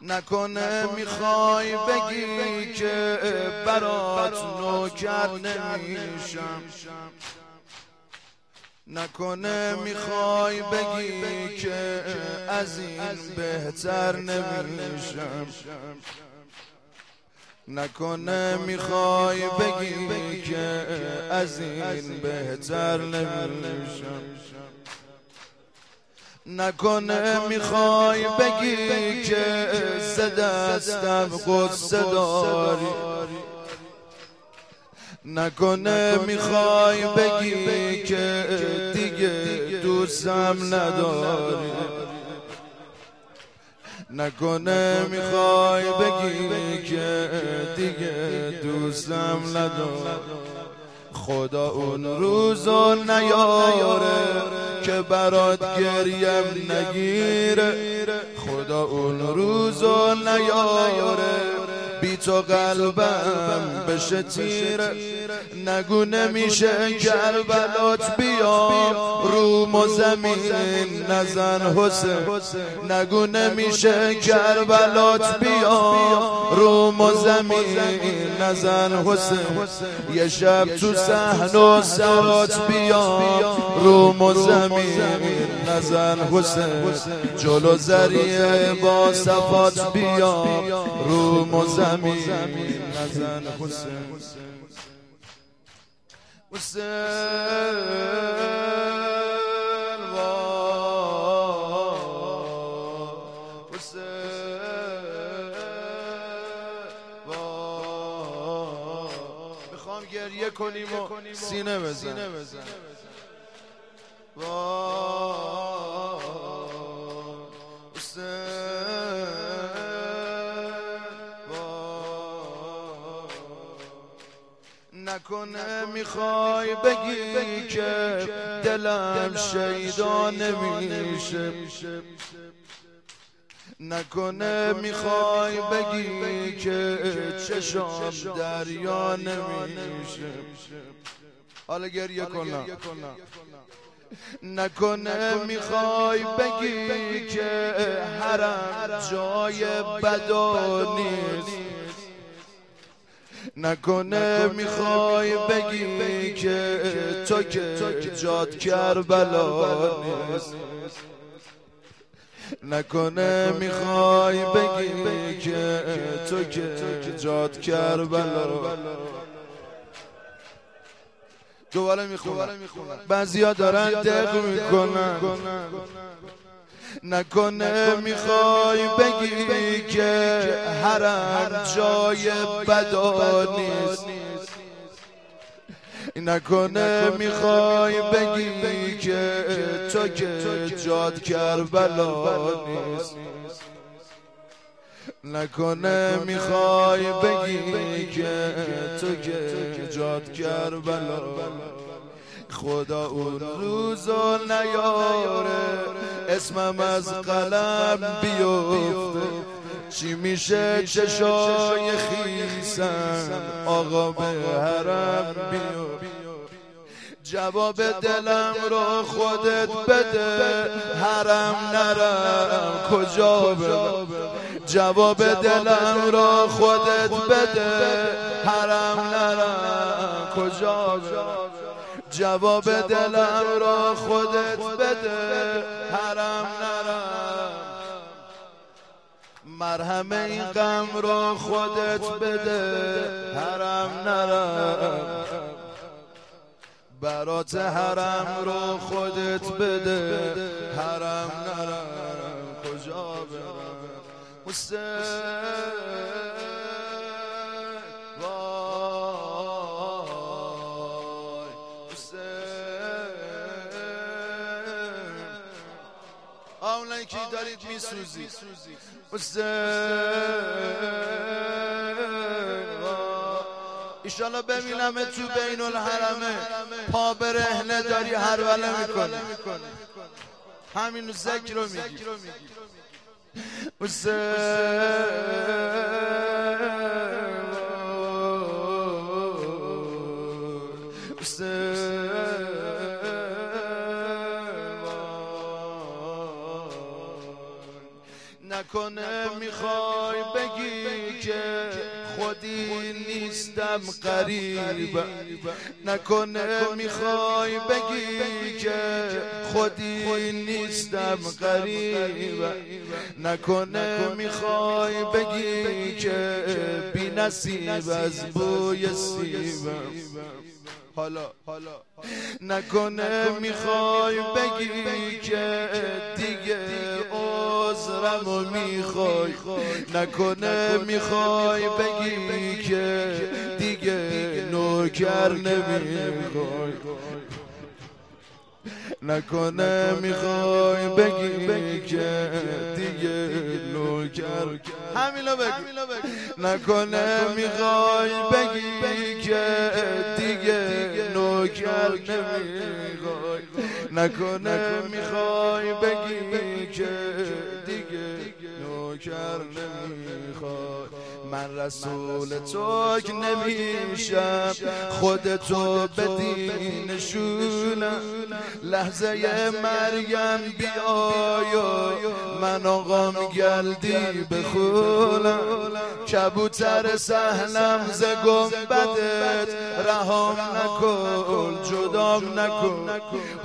نکنه می‌خوای بگی که برات نوکر نمیشم. نکنه می‌خوای بگی که از این بهتر نمیشم. نکنه می‌خوای بگی که از این بهتر نمیشم. نکنه می‌خوای بگی که زده دستم قصه داری. نکنه می‌خوای بگی که دیگه دوستم نداری. نکنه می‌خوای بگی که دیگه دوستم نداری. خدا اون روزو نیاره که برات گریم نگیره. خدا اون روزو نیاره. تو قلبم بشه تیره نگو نمیشه کربلات بیا روم و زمین. نزن حسین نگو نمیشه کربلات بیا روم و زمین. نزن حسین یه شب تو سحن و سرات بیا روم و زمین. نزن حسین جلو زریه با صفات بیا روم و زمین. نزن حسین حسین می‌خوام گریه کنیم و سینه بزن نکنه می‌خوای بگی که دلم شیدا نمیشه. نکنه می‌خوای بگی که چشام دریا نمیشه. حالا گریه کنم نکنه می‌خوای بگی که حرم جای بدا نیست. نکنه می‌خوای بگی که تو که جاد کربلا نیست. نکنه می‌خوای بگی که تو که جاد کربلا دوباره می‌خونم. بعضیا دارن دق می‌کنن. نکنه می‌خوای بگی که حرم جای بدا نیست. نکنه می‌خوای بگی که تو که جاد کربلا نیست. نکنه می‌خوای بگی که تو که جاد کربلا خدا اون روزو نیاره. اسمم از قلم بیفته. چی میشه؟ چشای خیسم. آقا به حرم بیفته. جواب دلم رو خودت بده. حرم نرم. کجا جواب دلم رو خودت بده. حرم نرم. کجا جواب دلم را خودت بده. حرم نرم. مرهم این غم را خودت بده. حرم نرم. برات حرم را خودت بده. حرم نرم. کجا برم؟ حسین. که دارید میسوزی ایشالا ببینم تو بین الحرمه پا برهنه داری هر وله می‌کنه همینو ذکر رو میگی. نکنه می‌خوای بگی که خودی نیستم قریب. نکنه می‌خوای بگی که خودی نیستم قریب. نکنه می‌خوای بگی که بی نصیب از بوی سیبم حالا نکنه می‌خوای بگی که دیگه عذرم و می‌خوای. نکنه می‌خوای بگی که دیگه نوکر نمی‌خوای. نکنه می‌خوای بگی که دیگه نوکر. همینو بگو. نکنه می‌خوای بگی که دیگه نوکر نمی‌خوای. نکنه می‌خوای بگی که نوکر نمی‌خوای من رسول تو نمیشم. خودتو به دینشونم لحظه مریم بیای من آقام گلدی بخونم. کبوتر سهلم ز گنبدت. رهام نکن جدام نکن.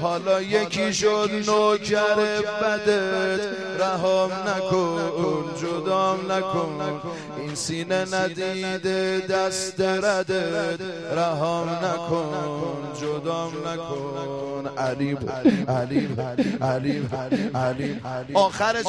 حالا یکی شد نوکر بدت. رهام نکن جدام نکن. این سینه ندیده دست ردت رهام نکن جدام نکن. علیم علیم علیم علیم آخر